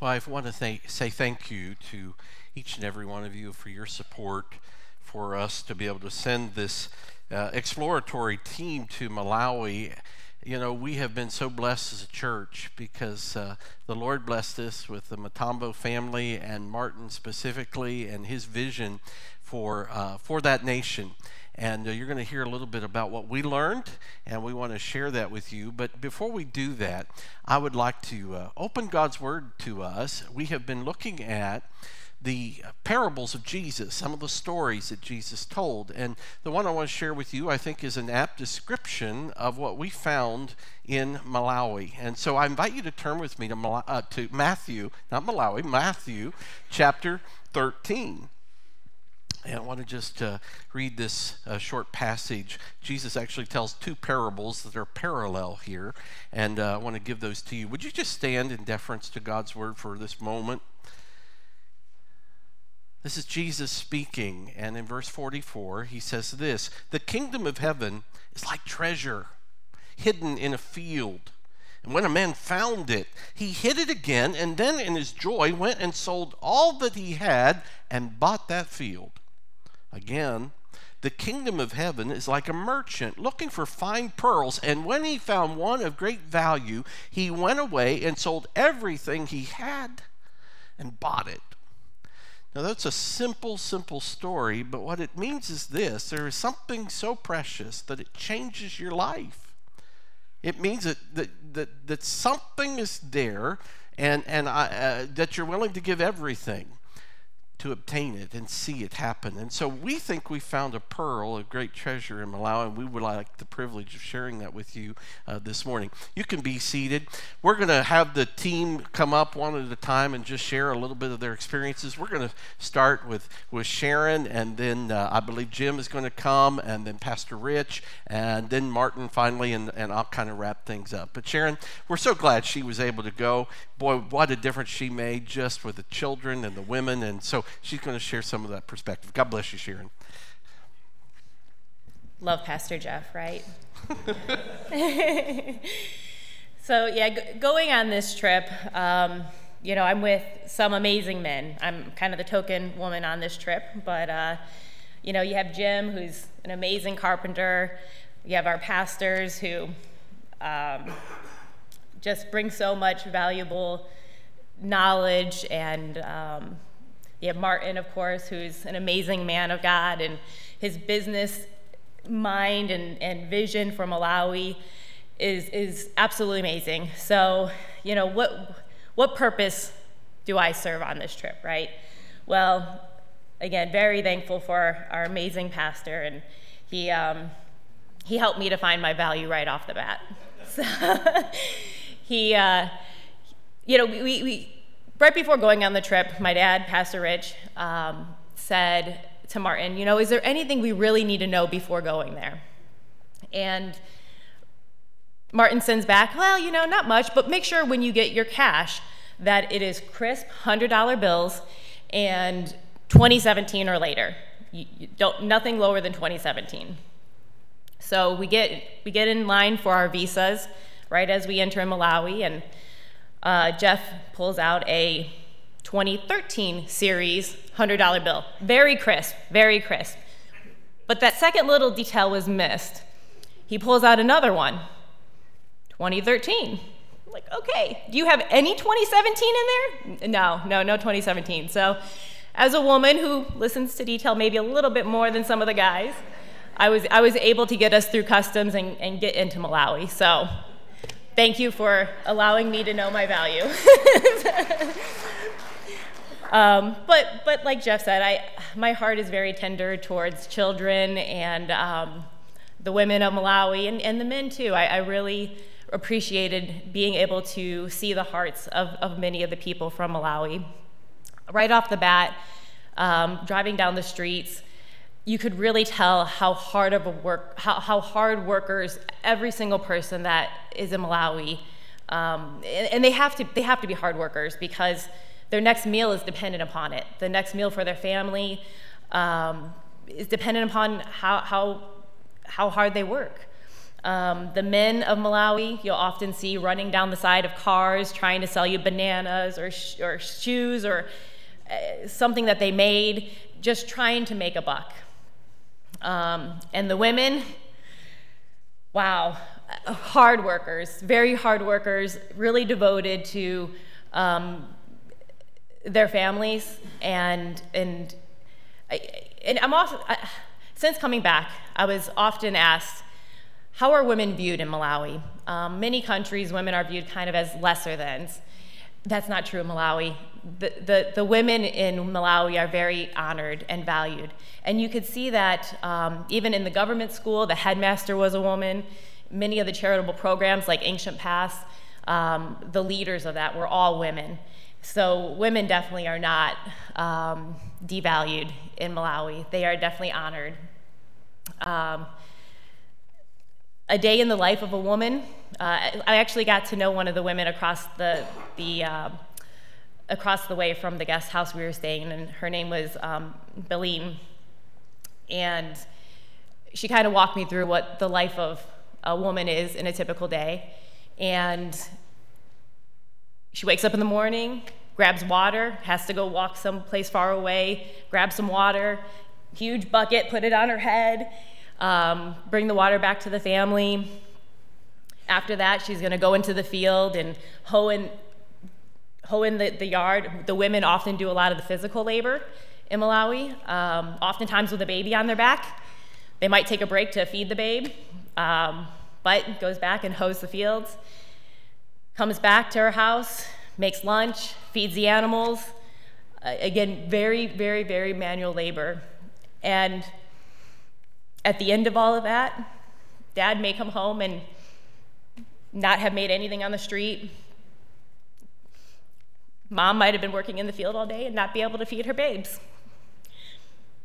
Well, I want to say thank you to each and every one of you for your support for us to be able to send this uh, exploratory team to Malawi. You know, we have been so blessed as a church because uh, the Lord blessed us with the Matambo family and Martin specifically and his vision for, uh, for that nation. And uh, you're going to hear a little bit about what we learned, and we want to share that with you. But before we do that, I would like to uh, open God's Word to us. We have been looking at the parables of Jesus, some of the stories that Jesus told. And the one I want to share with you, I think, is an apt description of what we found in Malawi. And so I invite you to turn with me to, uh, to Matthew, not Malawi, Matthew chapter 13. And I want to just uh, read this uh, short passage. Jesus actually tells two parables that are parallel here, and uh, I want to give those to you. Would you just stand in deference to God's word for this moment? This is Jesus speaking, and in verse 44, he says this The kingdom of heaven is like treasure hidden in a field. And when a man found it, he hid it again, and then in his joy went and sold all that he had and bought that field. Again, the kingdom of heaven is like a merchant looking for fine pearls, and when he found one of great value, he went away and sold everything he had and bought it. Now, that's a simple, simple story, but what it means is this there is something so precious that it changes your life. It means that, that, that, that something is there and, and I, uh, that you're willing to give everything to obtain it and see it happen. And so we think we found a pearl, a great treasure in Malawi, and we would like the privilege of sharing that with you uh, this morning. You can be seated. We're going to have the team come up one at a time and just share a little bit of their experiences. We're going to start with, with Sharon, and then uh, I believe Jim is going to come, and then Pastor Rich, and then Martin finally, and, and I'll kind of wrap things up. But Sharon, we're so glad she was able to go. Boy, what a difference she made just with the children and the women. And so she's going to share some of that perspective. God bless you, Sharon. Love Pastor Jeff, right? so, yeah, g- going on this trip, um, you know, I'm with some amazing men. I'm kind of the token woman on this trip, but, uh, you know, you have Jim, who's an amazing carpenter. You have our pastors who um, just bring so much valuable knowledge and um, you have Martin, of course, who's an amazing man of God, and his business mind and, and vision for Malawi is, is absolutely amazing. So, you know, what, what purpose do I serve on this trip, right? Well, again, very thankful for our amazing pastor, and he, um, he helped me to find my value right off the bat. So he, uh, you know, we, we right before going on the trip, my dad, Pastor Rich, um, said to Martin, you know, is there anything we really need to know before going there? And Martin sends back, well, you know, not much, but make sure when you get your cash that it is crisp $100 bills and 2017 or later. You, you don't, nothing lower than 2017. So we get, we get in line for our visas right as we enter in Malawi, and uh, Jeff pulls out a 2013 series $100 bill. Very crisp, very crisp. But that second little detail was missed. He pulls out another one 2013. I'm like, okay, do you have any 2017 in there? No, no, no 2017. So, as a woman who listens to detail maybe a little bit more than some of the guys, I was, I was able to get us through customs and, and get into Malawi. So, thank you for allowing me to know my value. um, but, but like Jeff said, I, my heart is very tender towards children and um, the women of Malawi and, and the men too. I, I, really appreciated being able to see the hearts of, of many of the people from Malawi. Right off the bat, um, driving down the streets, you could really tell how hard of a work, how, how hard workers, every single person that is in Malawi, um, and, and, they have to they have to be hard workers because their next meal is dependent upon it. The next meal for their family um, is dependent upon how how how hard they work. Um, the men of Malawi, you'll often see running down the side of cars trying to sell you bananas or, sh- or shoes or uh, something that they made, just trying to make a buck. Um, and the women, wow, hard workers, very hard workers, really devoted to um, their families. And, and, and I'm also, I, since coming back, I was often asked, how are women viewed in Malawi? Um, many countries, women are viewed kind of as lesser thans. That's not true in Malawi. The, the, the women in Malawi are very honored and valued. And you could see that um, even in the government school, the headmaster was a woman. Many of the charitable programs, like Ancient Path, um, the leaders of that were all women. So women definitely are not um, devalued in Malawi. They are definitely honored. Um, a day in the life of a woman. Uh, I actually got to know one of the women across the, the uh, across the way from the guest house we were staying in, and her name was um. And she kind of walked me through what the life of a woman is in a typical day. And she wakes up in the morning, grabs water, has to go walk someplace far away, grab some water, huge bucket, put it on her head, um, bring the water back to the family. After that, she's going to go into the field and hoe in, hoe in the, the yard. The women often do a lot of the physical labor in Malawi, um, oftentimes with a baby on their back. They might take a break to feed the babe, um, but goes back and hoes the fields. Comes back to her house, makes lunch, feeds the animals. Uh, again, very, very, very manual labor. And at the end of all of that, dad may come home and not have made anything on the street. Mom might have been working in the field all day and not be able to feed her babes.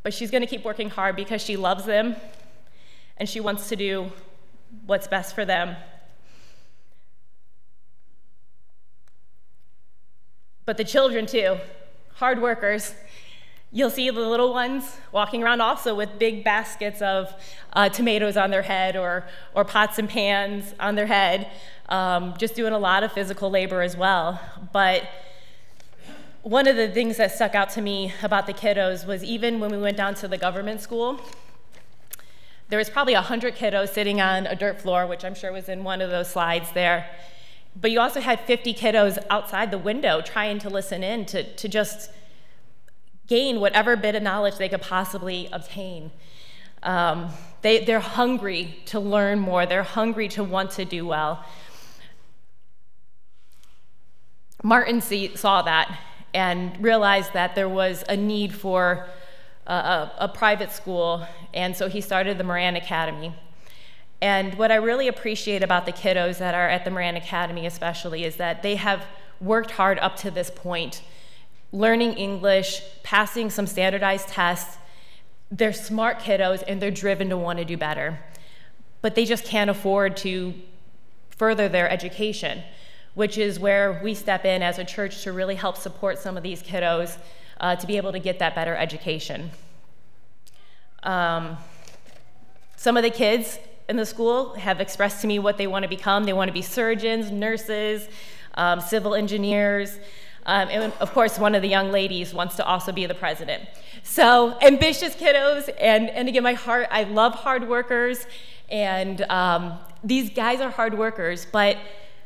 But she's going to keep working hard because she loves them and she wants to do what's best for them. But the children, too, hard workers, You'll see the little ones walking around also with big baskets of uh, tomatoes on their head or, or pots and pans on their head, um, just doing a lot of physical labor as well. But one of the things that stuck out to me about the kiddos was even when we went down to the government school, there was probably 100 kiddos sitting on a dirt floor, which I'm sure was in one of those slides there. But you also had 50 kiddos outside the window trying to listen in to, to just gain whatever bit of knowledge they could possibly obtain. Um, they, they're hungry to learn more, they're hungry to want to do well. Martin see, saw that and realized that there was a need for a, a, a private school, and so he started the Moran Academy. And what I really appreciate about the kiddos that are at the Moran Academy, especially, is that they have worked hard up to this point learning English, passing some standardized tests. They're smart kiddos and they're driven to want to do better. But they just can't afford to further their education, which is where we step in as a church to really help support some of these kiddos uh, to be able to get that better education. Um, some of the kids in the school have expressed to me what they want to become. They want to be surgeons, nurses, um, civil engineers. Um, and of course, one of the young ladies wants to also be the president. So ambitious kiddos, and, and again, my heart, I love hard workers, and um, these guys are hard workers, but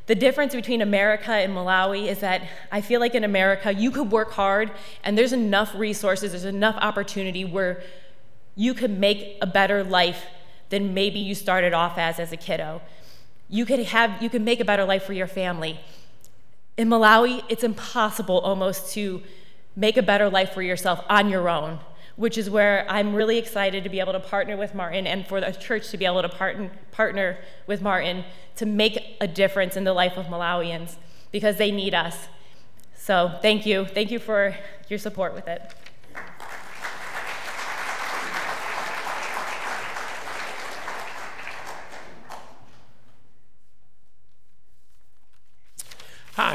the difference between America and Malawi is that I feel like in America, you could work hard, and there's enough resources, there's enough opportunity where you could make a better life than maybe you started off as as a kiddo. You could have, you could make a better life for your family. In Malawi, it's impossible almost to make a better life for yourself on your own, which is where I'm really excited to be able to partner with Martin and for the church to be able to partner, partner with Martin to make a difference in the life of Malawians because they need us. So thank you. Thank you for your support with it.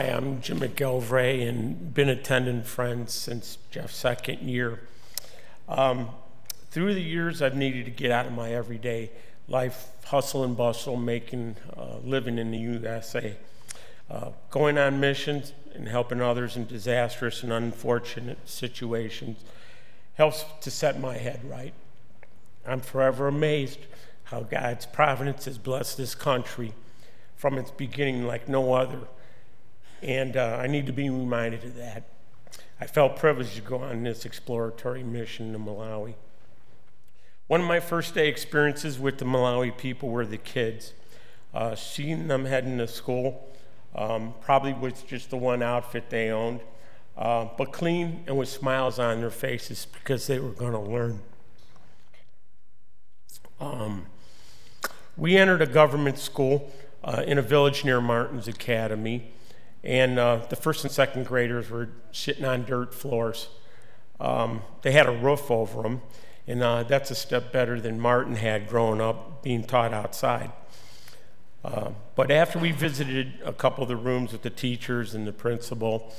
Hi, I'm Jim McGilvray and been attending Friends since Jeff's second year. Um, through the years, I've needed to get out of my everyday life hustle and bustle, making uh, living in the USA, uh, going on missions and helping others in disastrous and unfortunate situations helps to set my head right. I'm forever amazed how God's providence has blessed this country from its beginning like no other. And uh, I need to be reminded of that. I felt privileged to go on this exploratory mission to Malawi. One of my first day experiences with the Malawi people were the kids. Uh, seeing them heading to school, um, probably with just the one outfit they owned, uh, but clean and with smiles on their faces because they were going to learn. Um, we entered a government school uh, in a village near Martin's Academy, and uh, the first and second graders were sitting on dirt floors. Um, they had a roof over them, and uh, that's a step better than Martin had growing up being taught outside. Uh, but after we visited a couple of the rooms with the teachers and the principal,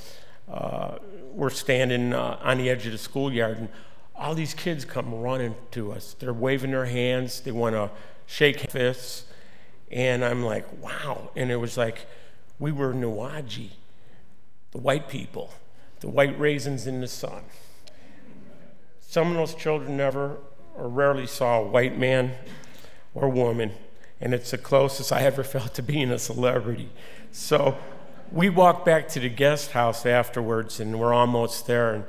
uh, we're standing uh, on the edge of the schoolyard, and all these kids come running to us. They're waving their hands, they want to shake fists, and I'm like, wow. And it was like we were Nuaji, the white people, the white raisins in the sun. Some of those children never or rarely saw a white man or woman, and it's the closest I ever felt to being a celebrity. So we walk back to the guest house afterwards, and we're almost there, and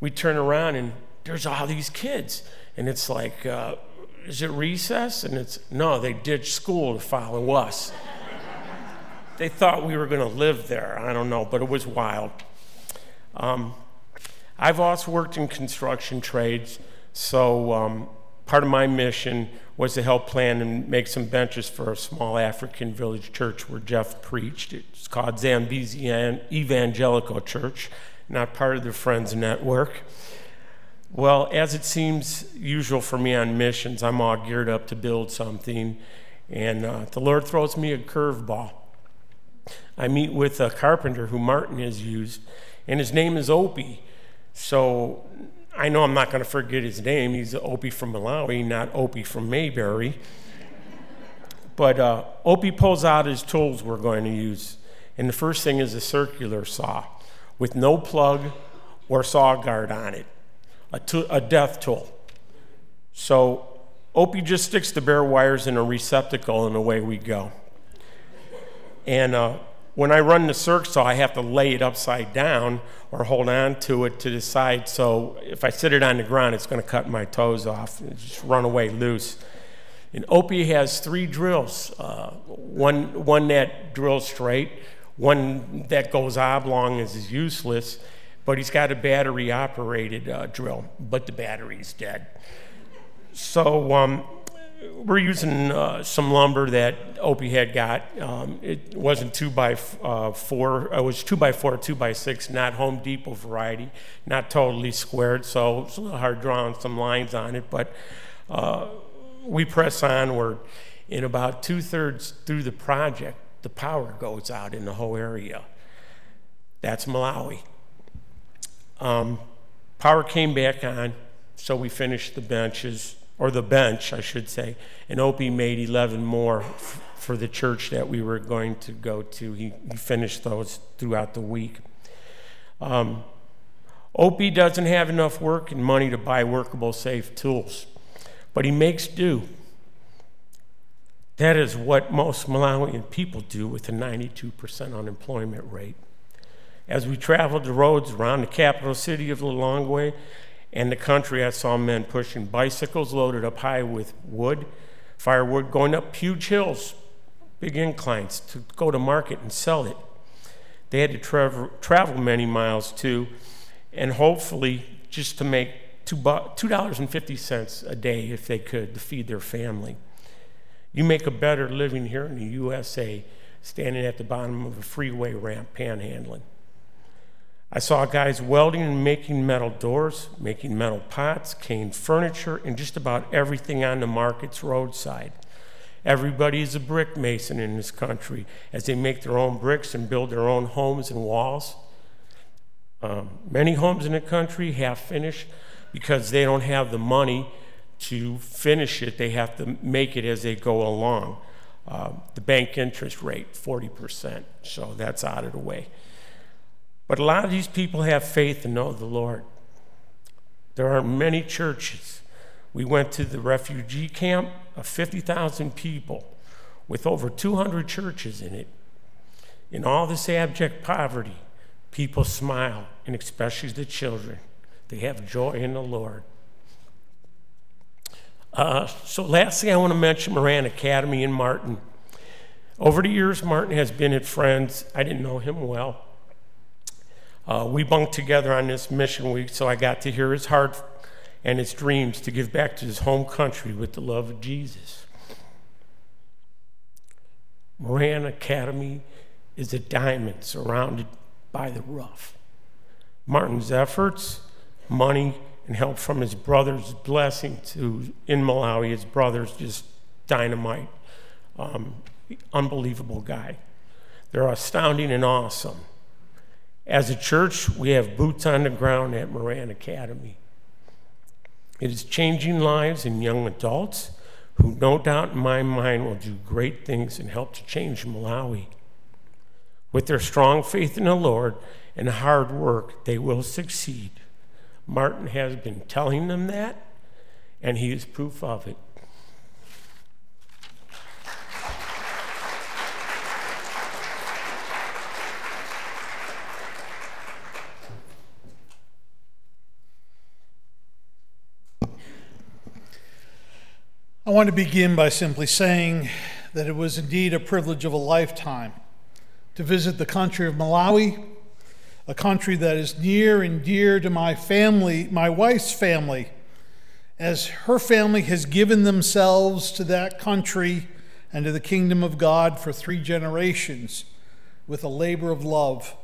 we turn around, and there's all these kids. And it's like, uh, is it recess? And it's, no, they ditched school to follow us. They thought we were going to live there. I don't know, but it was wild. Um, I've also worked in construction trades, so um, part of my mission was to help plan and make some benches for a small African village church where Jeff preached. It's called Zambezi Evangelical Church, not part of the Friends Network. Well, as it seems usual for me on missions, I'm all geared up to build something, and uh, the Lord throws me a curveball. I meet with a carpenter who Martin has used, and his name is Opie. So I know I'm not going to forget his name. He's Opie from Malawi, not Opie from Mayberry. But uh, Opie pulls out his tools we're going to use. And the first thing is a circular saw with no plug or saw guard on it, a, death tool. So Opie just sticks the bare wires in a receptacle and away we go. And uh, when I run the circ saw, I have to lay it upside down or hold on to it to the side. So if I sit it on the ground, it's going to cut my toes off and just run away loose. And Opie has three drills uh, one, one that drills straight, one that goes oblong is useless, but he's got a battery operated uh, drill, but the battery's dead. So um, we're using uh, some lumber that Opie had got. Um, it wasn't two by uh, four. It was two by four, two by six, not Home Depot variety, not totally squared. So it's a little hard drawing some lines on it. But uh, we press onward. In about two thirds through the project, the power goes out in the whole area. That's Malawi. Um, power came back on, so we finished the benches or the bench, I should say, and Opie made 11 more f- for the church that we were going to go to. He, he finished those throughout the week. Um, Opie doesn't have enough work and money to buy workable, safe tools, but he makes do. That is what most Malawian people do with a 92% unemployment rate. As we traveled the roads around the capital city of Lilongwe, and the country, I saw men pushing bicycles loaded up high with wood, firewood, going up huge hills, big inclines to go to market and sell it. They had to travel, travel many miles too, and hopefully just to make $2.50 a day if they could to feed their family. You make a better living here in the USA standing at the bottom of a freeway ramp panhandling. I saw guys welding and making metal doors, making metal pots, cane furniture, and just about everything on the market's roadside. Everybody is a brick mason in this country as they make their own bricks and build their own homes and walls. Um, many homes in the country half finished because they don't have the money to finish it, they have to make it as they go along. Uh, the bank interest rate, 40%, so that's out of the way. But a lot of these people have faith and know the Lord. There aren't many churches. We went to the refugee camp of 50,000 people with over 200 churches in it. In all this abject poverty, people smile, and especially the children. They have joy in the Lord. Uh, so, lastly, I want to mention Moran Academy in Martin. Over the years, Martin has been at Friends. I didn't know him well. Uh, we bunked together on this mission week, so I got to hear his heart and his dreams to give back to his home country with the love of Jesus. Moran Academy is a diamond surrounded by the rough. Martin's efforts, money, and help from his brother's blessing to in Malawi. His brother's just dynamite, um, unbelievable guy. They're astounding and awesome. As a church, we have boots on the ground at Moran Academy. It is changing lives in young adults who, no doubt in my mind, will do great things and help to change Malawi. With their strong faith in the Lord and hard work, they will succeed. Martin has been telling them that, and he is proof of it. Want to begin by simply saying that it was indeed a privilege of a lifetime to visit the country of Malawi a country that is near and dear to my family, my wife's family, as her family has given themselves to that country and to the kingdom of God for three generations with a labor of love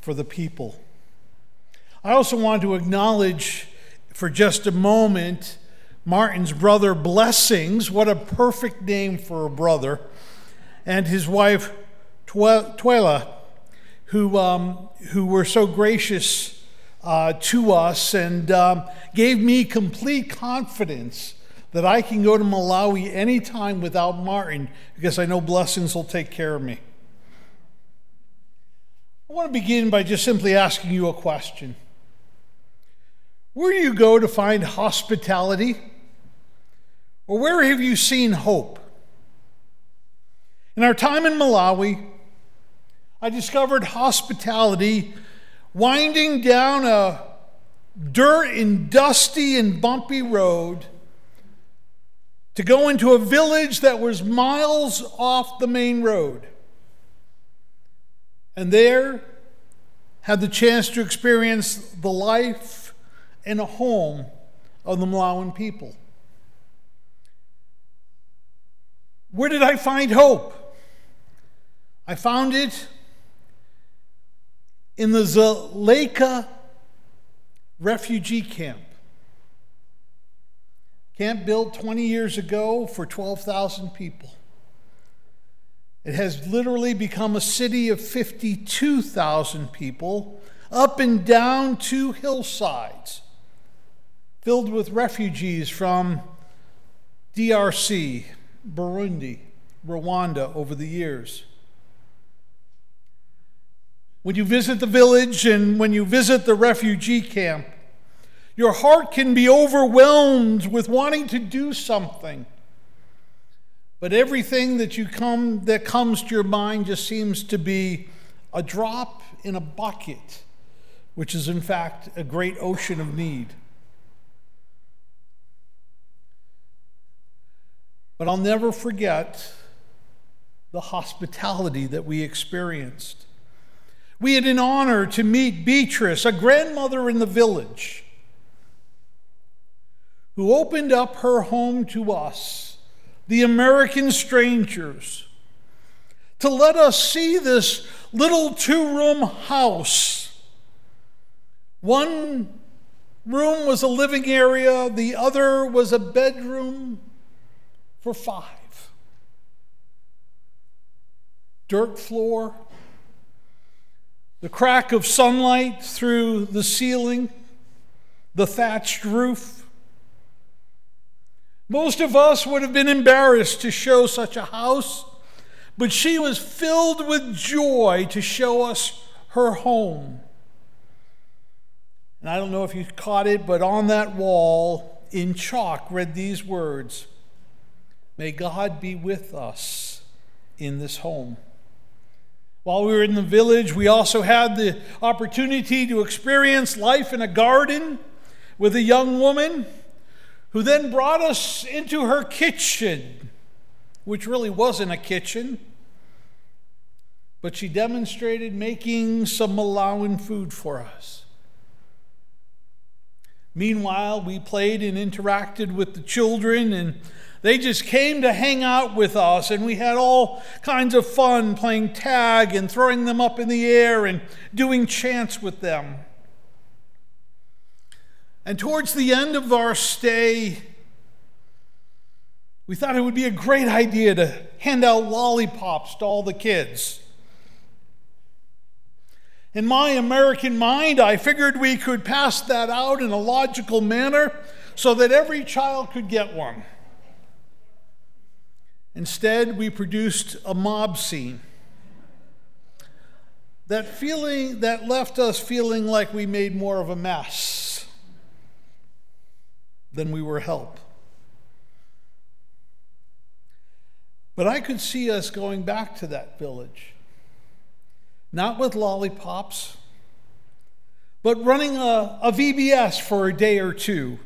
for the people. I also want to acknowledge for just a moment Martin's brother Blessings, what a perfect name for a brother, and his wife Twela who, um, who were so gracious uh, to us and um, gave me complete confidence that I can go to Malawi anytime without Martin because I know blessings will take care of me. I want to begin by just simply asking you a question. Where do you go to find hospitality? Or where have you seen hope? In our time in Malawi, I discovered hospitality winding down a dirt and dusty and bumpy road to go into a village that was miles off the main road. And there had the chance to experience the life and a home of the Malawian people. Where did I find hope? I found it in the Dzaleka refugee camp. Camp built 20 years ago for 12,000 people. It has literally become a city of 52,000 people, up and down two hillsides, filled with refugees from DRC, Burundi, Rwanda over the years. When you visit the village and when you visit the refugee camp, your heart can be overwhelmed with wanting to do something. But everything that you come that comes to your mind just seems to be a drop in a bucket, which is in fact a great ocean of need. But I'll never forget the hospitality that we experienced. We had an honor to meet Beatrice, a grandmother in the village, who opened up her home to us, the American strangers, to let us see this little two room house. One room was a living area, the other was a bedroom for five. Dirt floor the crack of sunlight through the ceiling, the thatched roof. Most of us would have been embarrassed to show such a house, but she was filled with joy to show us her home. And I don't know if you caught it, but on that wall in chalk read these words May God be with us in this home. While we were in the village, we also had the opportunity to experience life in a garden with a young woman who then brought us into her kitchen, which really wasn't a kitchen, but she demonstrated making some Malawian food for us. Meanwhile, we played and interacted with the children, and they just came to hang out with us, and we had all kinds of fun playing tag and throwing them up in the air and doing chants with them. And towards the end of our stay, we thought it would be a great idea to hand out lollipops to all the kids. In my American mind, I figured we could pass that out in a logical manner so that every child could get one. Instead, we produced a mob scene. That feeling that left us feeling like we made more of a mess than we were help. But I could see us going back to that village, not with lollipops, but running a, a VBS for a day or two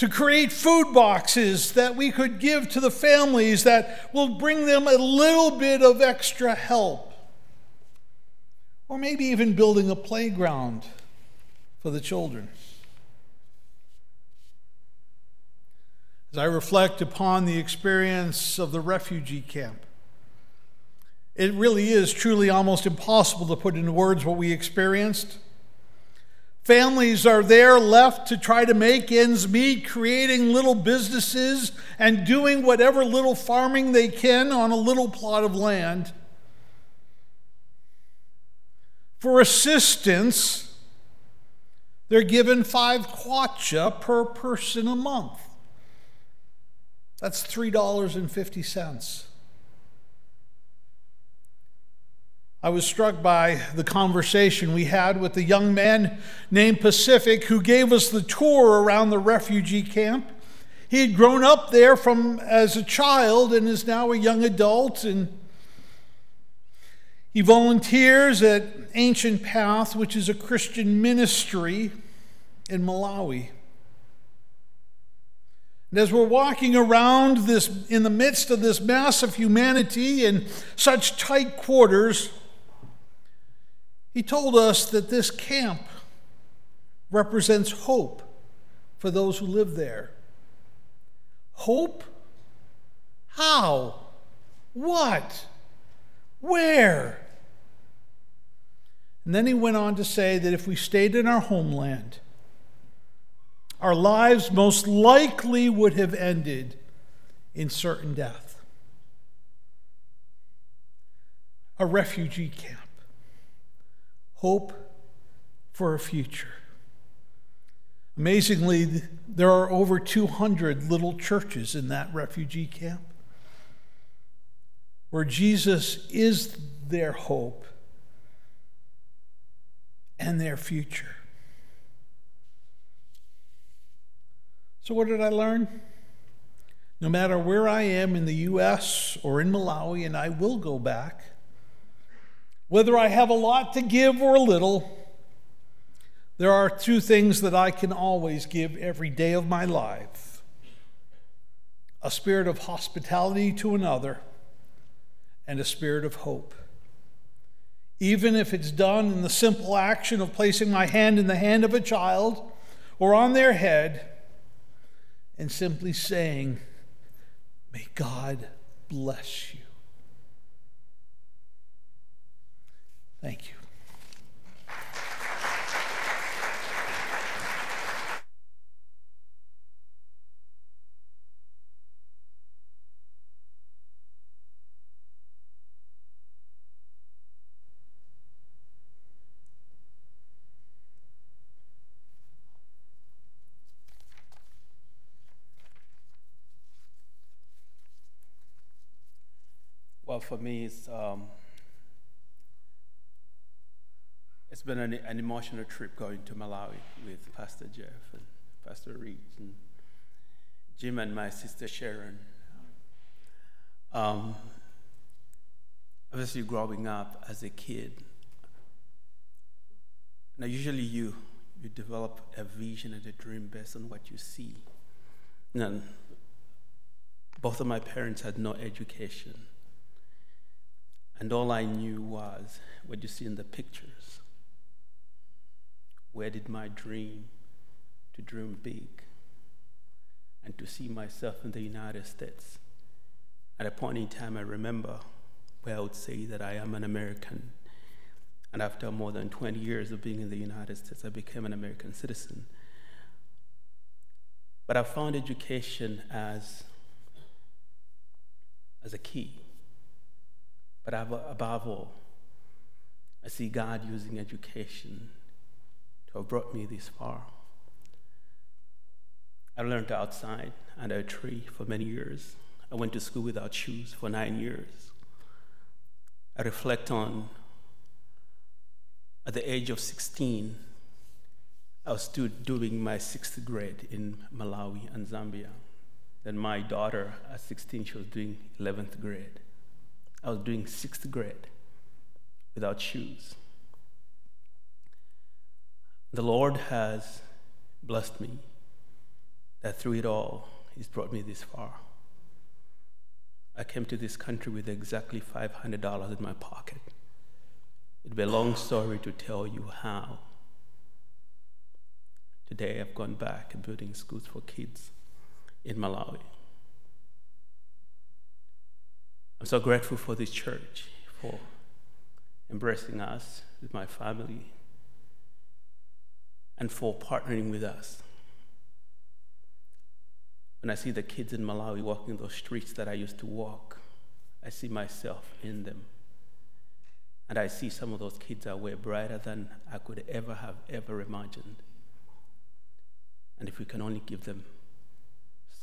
to create food boxes that we could give to the families that will bring them a little bit of extra help. Or maybe even building a playground for the children. as I reflect upon the experience of the refugee camp. It really is truly almost impossible to put into words what we experienced. Families are there left to try to make ends meet, creating little businesses and doing whatever little farming they can on a little plot of land. For assistance, they're given five kwacha per person a month. That's $3.50. I was struck by the conversation we had with the young man named Pacific who gave us the tour around the refugee camp. He had grown up there from as a child and is now a young adult and he volunteers at Ancient Path, which is a Christian ministry in Malawi. And as we're walking around this in the midst of this mass of humanity in such tight quarters, he told us that this camp represents hope for those who live there. Hope? How? What? Where? And then he went on to say that if we stayed in our homeland, our lives most likely would have ended in certain death. A refugee camp. Hope for a future. Amazingly, there are over 200 little churches in that refugee camp where Jesus is their hope and their future. So, what did I learn? No matter where I am in the US or in Malawi, and I will go back, whether I have a lot to give or a little, there are two things that I can always give every day of my life a spirit of hospitality to another, and a spirit of hope. Even if it's done in the simple action of placing my hand in the hand of a child or on their head and simply saying, May God bless you. Thank you. Well, for me, it's um it's been an, an, emotional trip going to Malawi with Pastor Jeff and Pastor Reed and Jim and my sister Sharon. Um, obviously, growing up as a kid, now usually you you develop a vision and a dream based on what you see. And both of my parents had no education. And all I knew was what you see in the pictures. Where did my dream to dream big and to see myself in the United States? At a point in time, I remember where I would say that I am an American. And after more than 20 years of being in the United States, I became an American citizen. But I found education as, as a key. But above all, I see God using education to have brought me this far. I learned outside under a tree for many years. I went to school without shoes for nine years. I reflect on at the age of 16, I was still doing my sixth grade in Malawi and Zambia. Then my daughter, at 16, she was doing 11th grade. I was doing sixth grade without shoes. The Lord has blessed me that through it all, He's brought me this far. I came to this country with exactly $500 in my pocket. It'd be a long story to tell you how. Today I've gone back and building schools for kids in Malawi. I'm so grateful for this church, for embracing us with my family, and for partnering with us. When I see the kids in Malawi walking those streets that I used to walk, I see myself in them. And I see some of those kids are way brighter than I could ever have ever imagined. And if we can only give them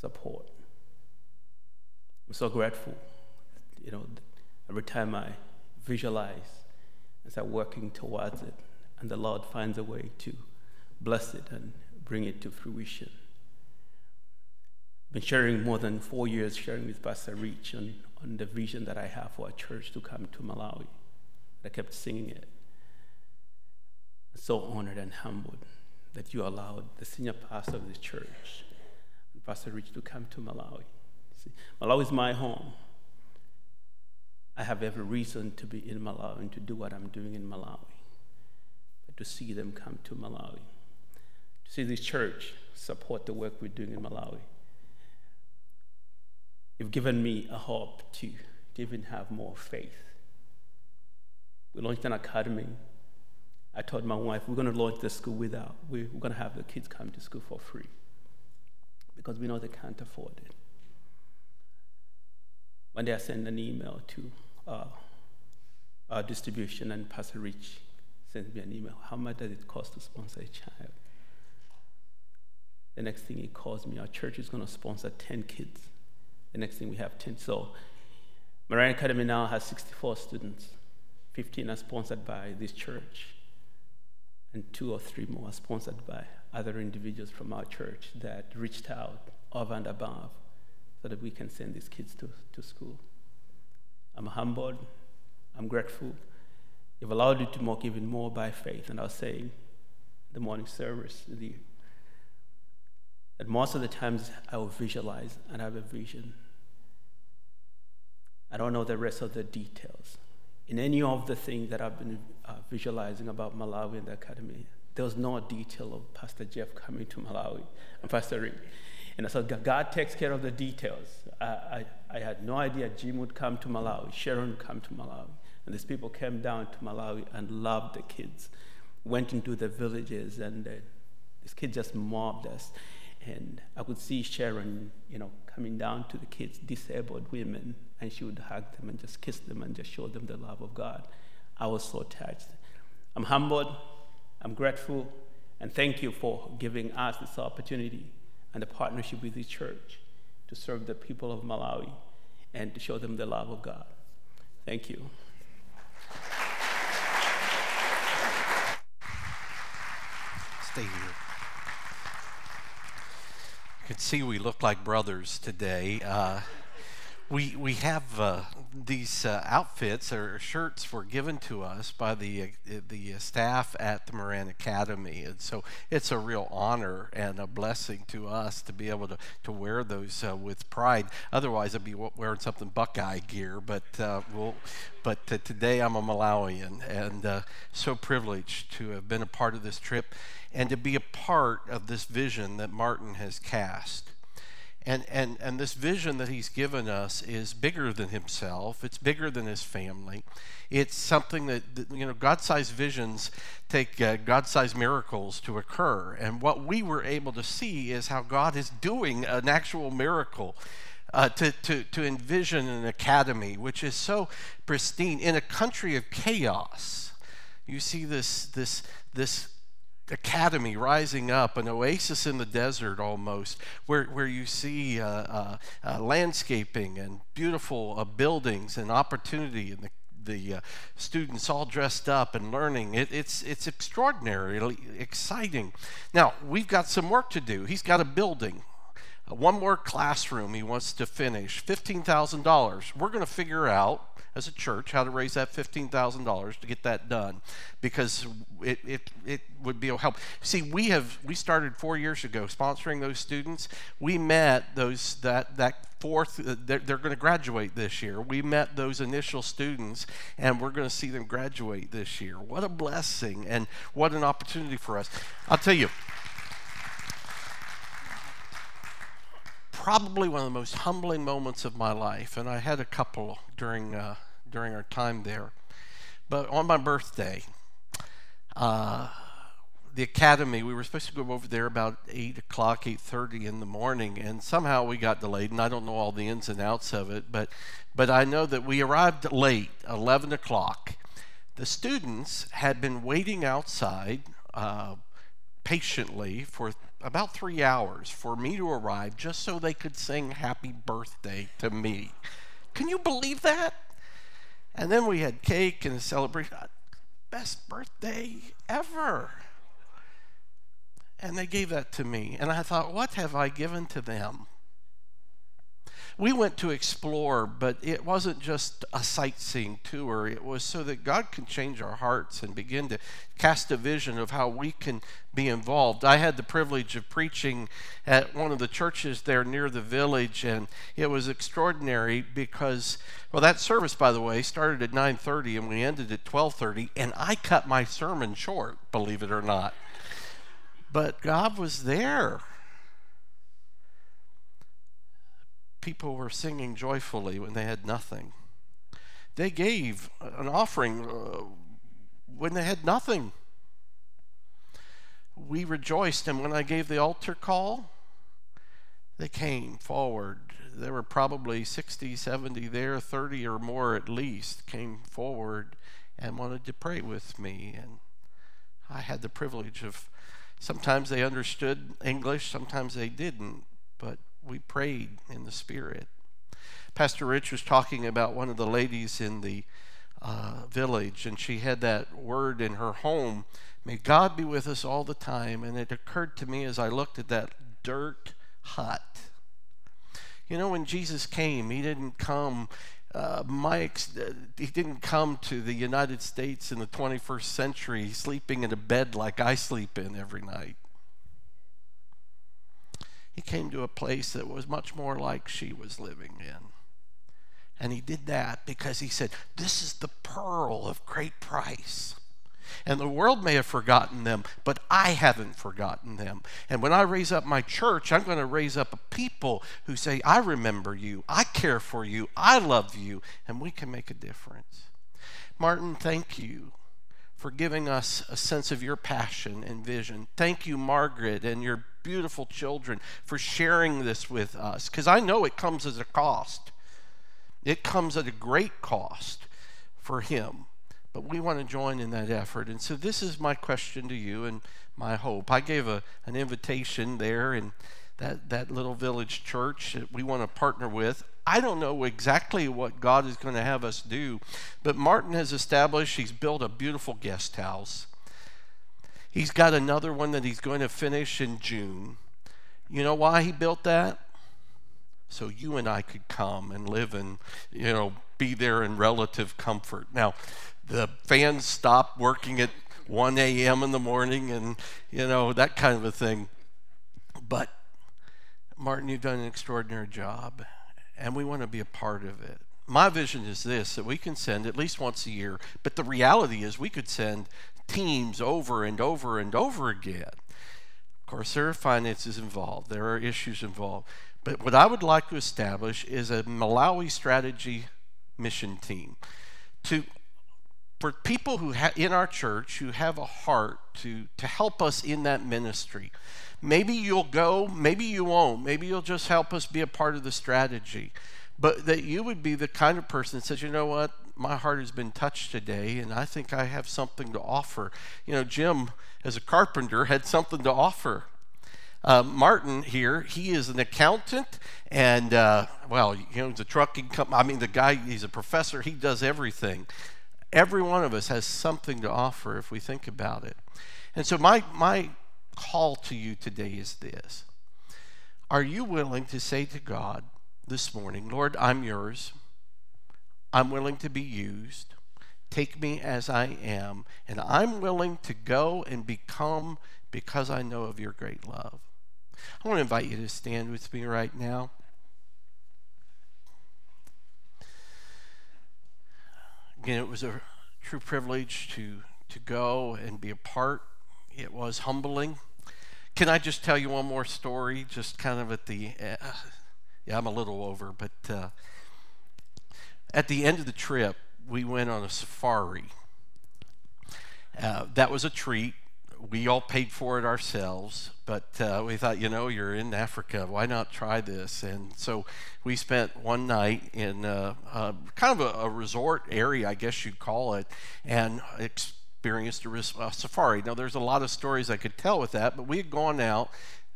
support. I'm so grateful. You know, every time I visualize and start working towards it, and the Lord finds a way to bless it and bring it to fruition. I've been sharing more than four years, sharing with Pastor Rich on, on the vision that I have for a church to come to Malawi. I kept singing it. I'm So honored and humbled that you allowed the senior pastor of the church, Pastor Rich, to come to Malawi. See, Malawi is my home. I have every reason to be in Malawi and to do what I'm doing in Malawi. But to see them come to Malawi, see this church support the work we're doing in Malawi, you've given me a hope to, to even have more faith we launched an academy. I told my wife, we're going to launch the school without, we're going to have the kids come to school for free because we know they can't afford it. One day I sent an email to uh, our distribution, and Pastor Rich sent me an email. How much does it cost to sponsor a child? The next thing he calls me, our church is going to sponsor 10 kids. The next thing we have 10. So, Marine Academy now has 64 students. 15 are sponsored by this church, and two or three more are sponsored by other individuals from our church that reached out over and above so that we can send these kids to, to school. I'm humbled, I'm grateful. You've allowed me to walk even more by faith, and I was saying the morning service the, that most of the times I will visualize and have a vision. I don't know the rest of the details in any of the things that I've been uh, visualizing about Malawi and the academy, there was no detail of Pastor Jeff coming to Malawi and Pastor Rick. And so God takes care of the details. I, I, I, had no idea Jim would come to Malawi, Sharon would come to Malawi. And these people came down to Malawi and loved the kids, went into the villages, and uh, these kids just mobbed us. And I could see Sharon, you know, coming down to the kids, disabled women, and she would hug them and just kiss them and just show them the love of God. I was so touched. I'm humbled, I'm grateful, and thank you for giving us this opportunity and the partnership with the church to serve the people of Malawi and to show them the love of God. Thank you. Stay here. Can see we look like brothers today. Uh, we we have uh, these uh, outfits or shirts were given to us by the uh, the staff at the Moran Academy, and so it's a real honor and a blessing to us to be able to to wear those uh, with pride. Otherwise, I'd be wearing something Buckeye gear, but uh, we'll. But uh, today I'm a Malawian, and so privileged to have been a part of this trip, and to be a part of this vision that Martin has cast. And, and, and this vision that he's given us is bigger than himself. It's bigger than his family. It's something that, that you know, God sized visions take uh, God sized miracles to occur. And what we were able to see is how God is doing an actual miracle. Uh, to, to, to envision an academy which is so pristine in a country of chaos. You see this, this, this academy rising up, an oasis in the desert almost, where, where you see uh, uh, uh, landscaping and beautiful uh, buildings and opportunity and the the uh, students all dressed up and learning. It, it's it's extraordinarily exciting. Now we've got some work to do. He's got a building, uh, one more classroom he wants to finish. Fifteen thousand dollars. We're going to figure out as a church how to raise that $15,000 to get that done because it, it, it would be a help. See, we have we started four years ago sponsoring those students. We met those that that fourth uh, they're, they're going to graduate this year. We met those initial students and we're going to see them graduate this year. What a blessing and what an opportunity for us. I'll tell you probably one of the most humbling moments of my life, and I had a couple during uh, during our time there. But on my birthday, uh, the academy, we were supposed to go over there about 8 o'clock, 8.30 in the morning, and somehow we got delayed, and I don't know all the ins and outs of it, but, but I know that we arrived late, 11 o'clock. The students had been waiting outside uh, patiently for about three hours for me to arrive just so they could sing happy birthday to me. Can you believe that? And then we had cake and a celebration. Uh, best birthday ever. And they gave that to me. And I thought, what have I given to them? We went to explore, but it wasn't just a sightseeing tour. It was so that God can change our hearts and begin to cast a vision of how we can be involved. I had the privilege of preaching at one of the churches there near the village, and it was extraordinary because, well, that service, by the way, started at 9:30 and we ended at 12:30, and I cut my sermon short, believe it or not. But God was there people were singing joyfully when they had nothing. They gave an offering uh, when they had nothing. We rejoiced, and when I gave the altar call, they came forward. There were probably 60, 70 there, 30 or more at least came forward and wanted to pray with me. And I had the privilege of sometimes they understood English, sometimes they didn't, but we prayed in the Spirit. Pastor Rich was talking about one of the ladies in the uh, village, and she had that word in her home May God be with us all the time. And it occurred to me as I looked at that dirt hut. You know, when Jesus came, he didn't come. Uh, Mike's, uh, he didn't come to the United States in the 21st century sleeping in a bed like I sleep in every night. He came to a place that was much more like she was living in. And he did that because he said, This is the pearl of great price. And the world may have forgotten them, but I haven't forgotten them. And when I raise up my church, I'm going to raise up a people who say, I remember you, I care for you, I love you, and we can make a difference. Martin, thank you for giving us a sense of your passion and vision. Thank you, Margaret, and your beautiful children for sharing this with us because I know it comes at a cost. It comes at a great cost for him. But we want to join in that effort. And so this is my question to you and my hope. I gave a, an invitation there in that, that little village church that we want to partner with. I don't know exactly what God is going to have us do, but Martin has established, he's built a beautiful guest house. He's got another one that he's going to finish in June. You know why he built that? So you and I could come and live and, you know, be there in relative comfort. Now, the fans stop working at 1 a.m. in the morning and, you know, that kind of a thing. But, Martin, you've done an extraordinary job, and we want to be a part of it. My vision is this that we can send at least once a year, but the reality is we could send teams over and over and over again. Of course, there are finances involved, there are issues involved. But what I would like to establish is a Malawi strategy mission team to for people who ha- in our church who have a heart to to help us in that ministry. Maybe you'll go, maybe you won't. Maybe you'll just help us be a part of the strategy. But that you would be the kind of person that says, you know what, my heart has been touched today, and I think I have something to offer. You know, Jim, as a carpenter, had something to offer. Uh, Martin here, he is an accountant, and uh, well, you know, the trucking company. I mean, the guy, he's a professor. He does everything. Every one of us has something to offer if we think about it. And so, my my call to you today is this Are you willing to say to God this morning, Lord, I'm yours, I'm willing to be used, take me as I am, and I'm willing to go and become because I know of your great love? I want to invite you to stand with me right now. Again, it was a true privilege to, to go and be a part. It was humbling. Can I just tell you one more story? Just kind of at the, uh, yeah, I'm a little over, but uh, at the end of the trip, we went on a safari. Uh, that was a treat. We all paid for it ourselves, but uh, we thought, you know, you're in Africa, why not try this? And so we spent one night in uh, uh, kind of a, a, resort area, I guess you'd call it, and experienced a, a, safari. Now, there's a lot of stories I could tell with that, but we had gone out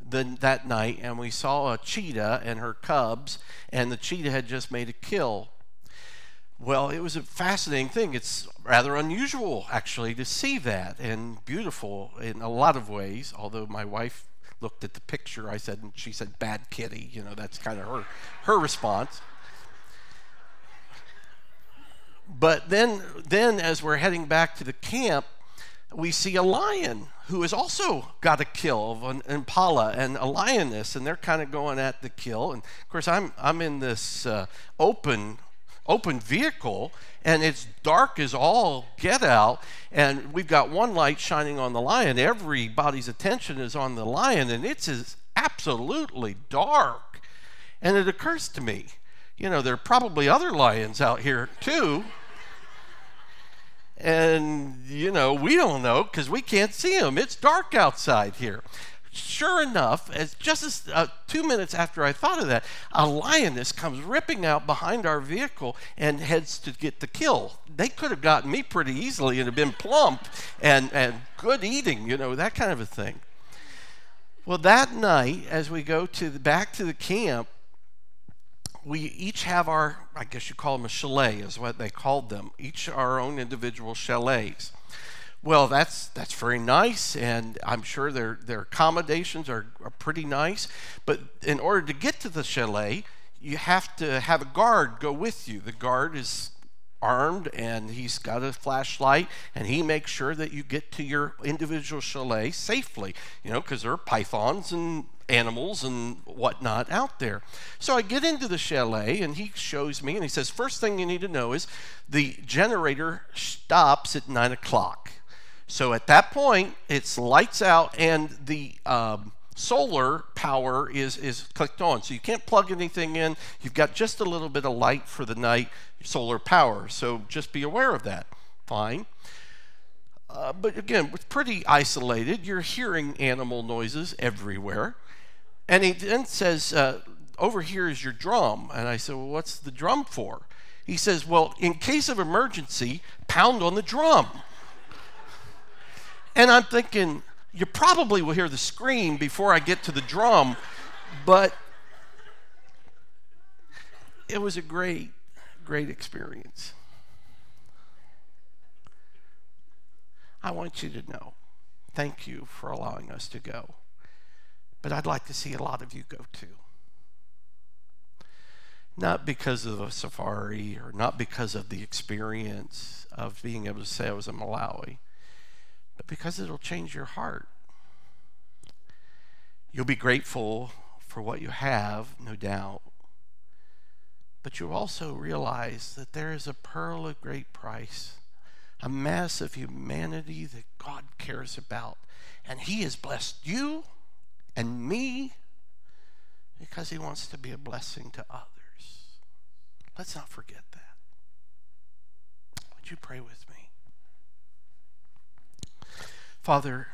the, that night and we saw a cheetah and her cubs, and the cheetah had just made a kill. Well, it was a fascinating thing. It's rather unusual, actually, to see that and beautiful in a lot of ways. Although my wife looked at the picture, I said, and she said, "Bad kitty." You know, that's kind of her her response. But then, then as we're heading back to the camp, we see a lion who has also got a kill of an impala and a lioness, and they're kind of going at the kill. And of course, I'm I'm in this uh, open open vehicle, and it's dark as all get out, and we've got one light shining on the lion. Everybody's attention is on the lion, and it's absolutely dark. And it occurs to me, you know, there are probably other lions out here too. And, you know, we don't know because we can't see them. It's dark outside here. Sure enough, as just as uh, two minutes after I thought of that, a lioness comes ripping out behind our vehicle and heads to get the kill. They could have gotten me pretty easily and have been plump and, and good eating, you know, that kind of a thing. Well, that night, as we go to the, back to the camp, we each have our, I guess you call them a chalet, is what they called them, each our own individual chalets. Well, that's that's very nice, and I'm sure their their accommodations are, are pretty nice. But in order to get to the chalet, you have to have a guard go with you. The guard is armed and he's got a flashlight and he makes sure that you get to your individual chalet safely you know because there are pythons and animals and whatnot out there. So I get into the chalet and he shows me and he says, First thing you need to know is the generator stops at nine o'clock. So at that point, it's lights out and the um, solar power is, is clicked on. So you can't plug anything in. You've got just a little bit of light for the night, solar power. So just be aware of that. Fine. Uh, but again, it's pretty isolated. You're hearing animal noises everywhere. And he then says, uh, Over here is your drum. And I said, Well, what's the drum for? He says, Well, in case of emergency, pound on the drum. and I'm thinking, You probably will hear the scream before I get to the drum, but it was a great, great experience. I want you to know, thank you for allowing us to go. But I'd like to see a lot of you go too. Not because of a safari or not because of the experience of being able to say I was in Malawi, but because it'll change your heart. You'll be grateful for what you have, no doubt. But you'll also realize that there is a pearl of great price, a mass of humanity that God cares about. And He has blessed you and me because He wants to be a blessing to others. Let's not forget that. Would you pray with me? Father,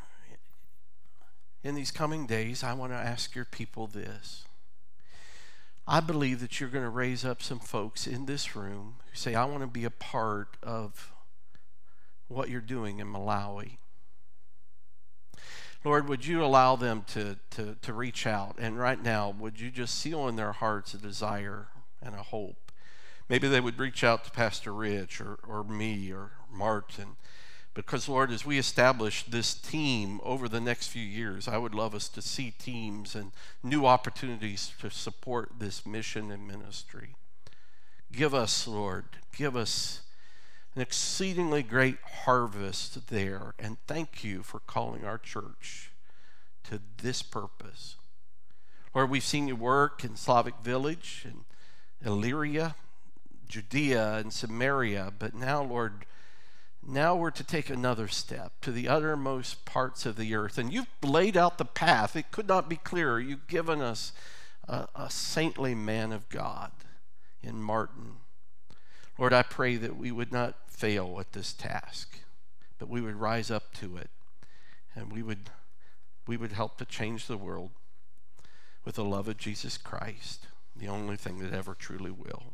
in these coming days, I want to ask your people this. I believe that you're going to raise up some folks in this room who say, I want to be a part of what you're doing in Malawi. Lord, would you allow them to, to, to reach out? And right now, would you just seal in their hearts a desire and a hope? Maybe they would reach out to Pastor Rich or, or me or Martin because, Lord, as we establish this team over the next few years, I would love us to see teams and new opportunities to support this mission and ministry. Give us, Lord, give us an exceedingly great harvest there. And thank you for calling our church to this purpose. Lord, we've seen you work in Slavic Village and Elyria, Judea, and Samaria, but now, Lord, now we're to take another step to the uttermost parts of the earth. And you've laid out the path. It could not be clearer. You've given us a, a saintly man of God in Martin. Lord, I pray that we would not fail at this task, but we would rise up to it and we would, we would help to change the world with the love of Jesus Christ, the only thing that ever truly will.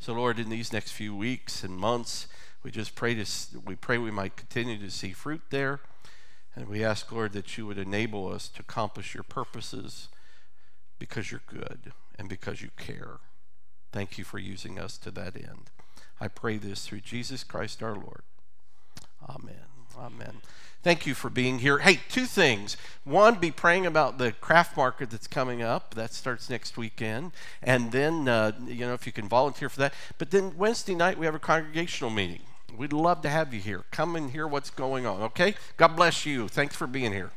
So, Lord, in these next few weeks and months, we just pray to, we pray we might continue to see fruit there. And we ask, Lord, that you would enable us to accomplish your purposes because you're good and because you care. Thank you for using us to that end. I pray this through Jesus Christ our Lord. Amen. Amen. Thank you for being here. Hey, two things. One, be praying about the craft market that's coming up. That starts next weekend. And then, uh, you know, if you can volunteer for that. But then Wednesday night, we have a congregational meeting. We'd love to have you here. Come and hear what's going on, okay? God bless you. Thanks for being here.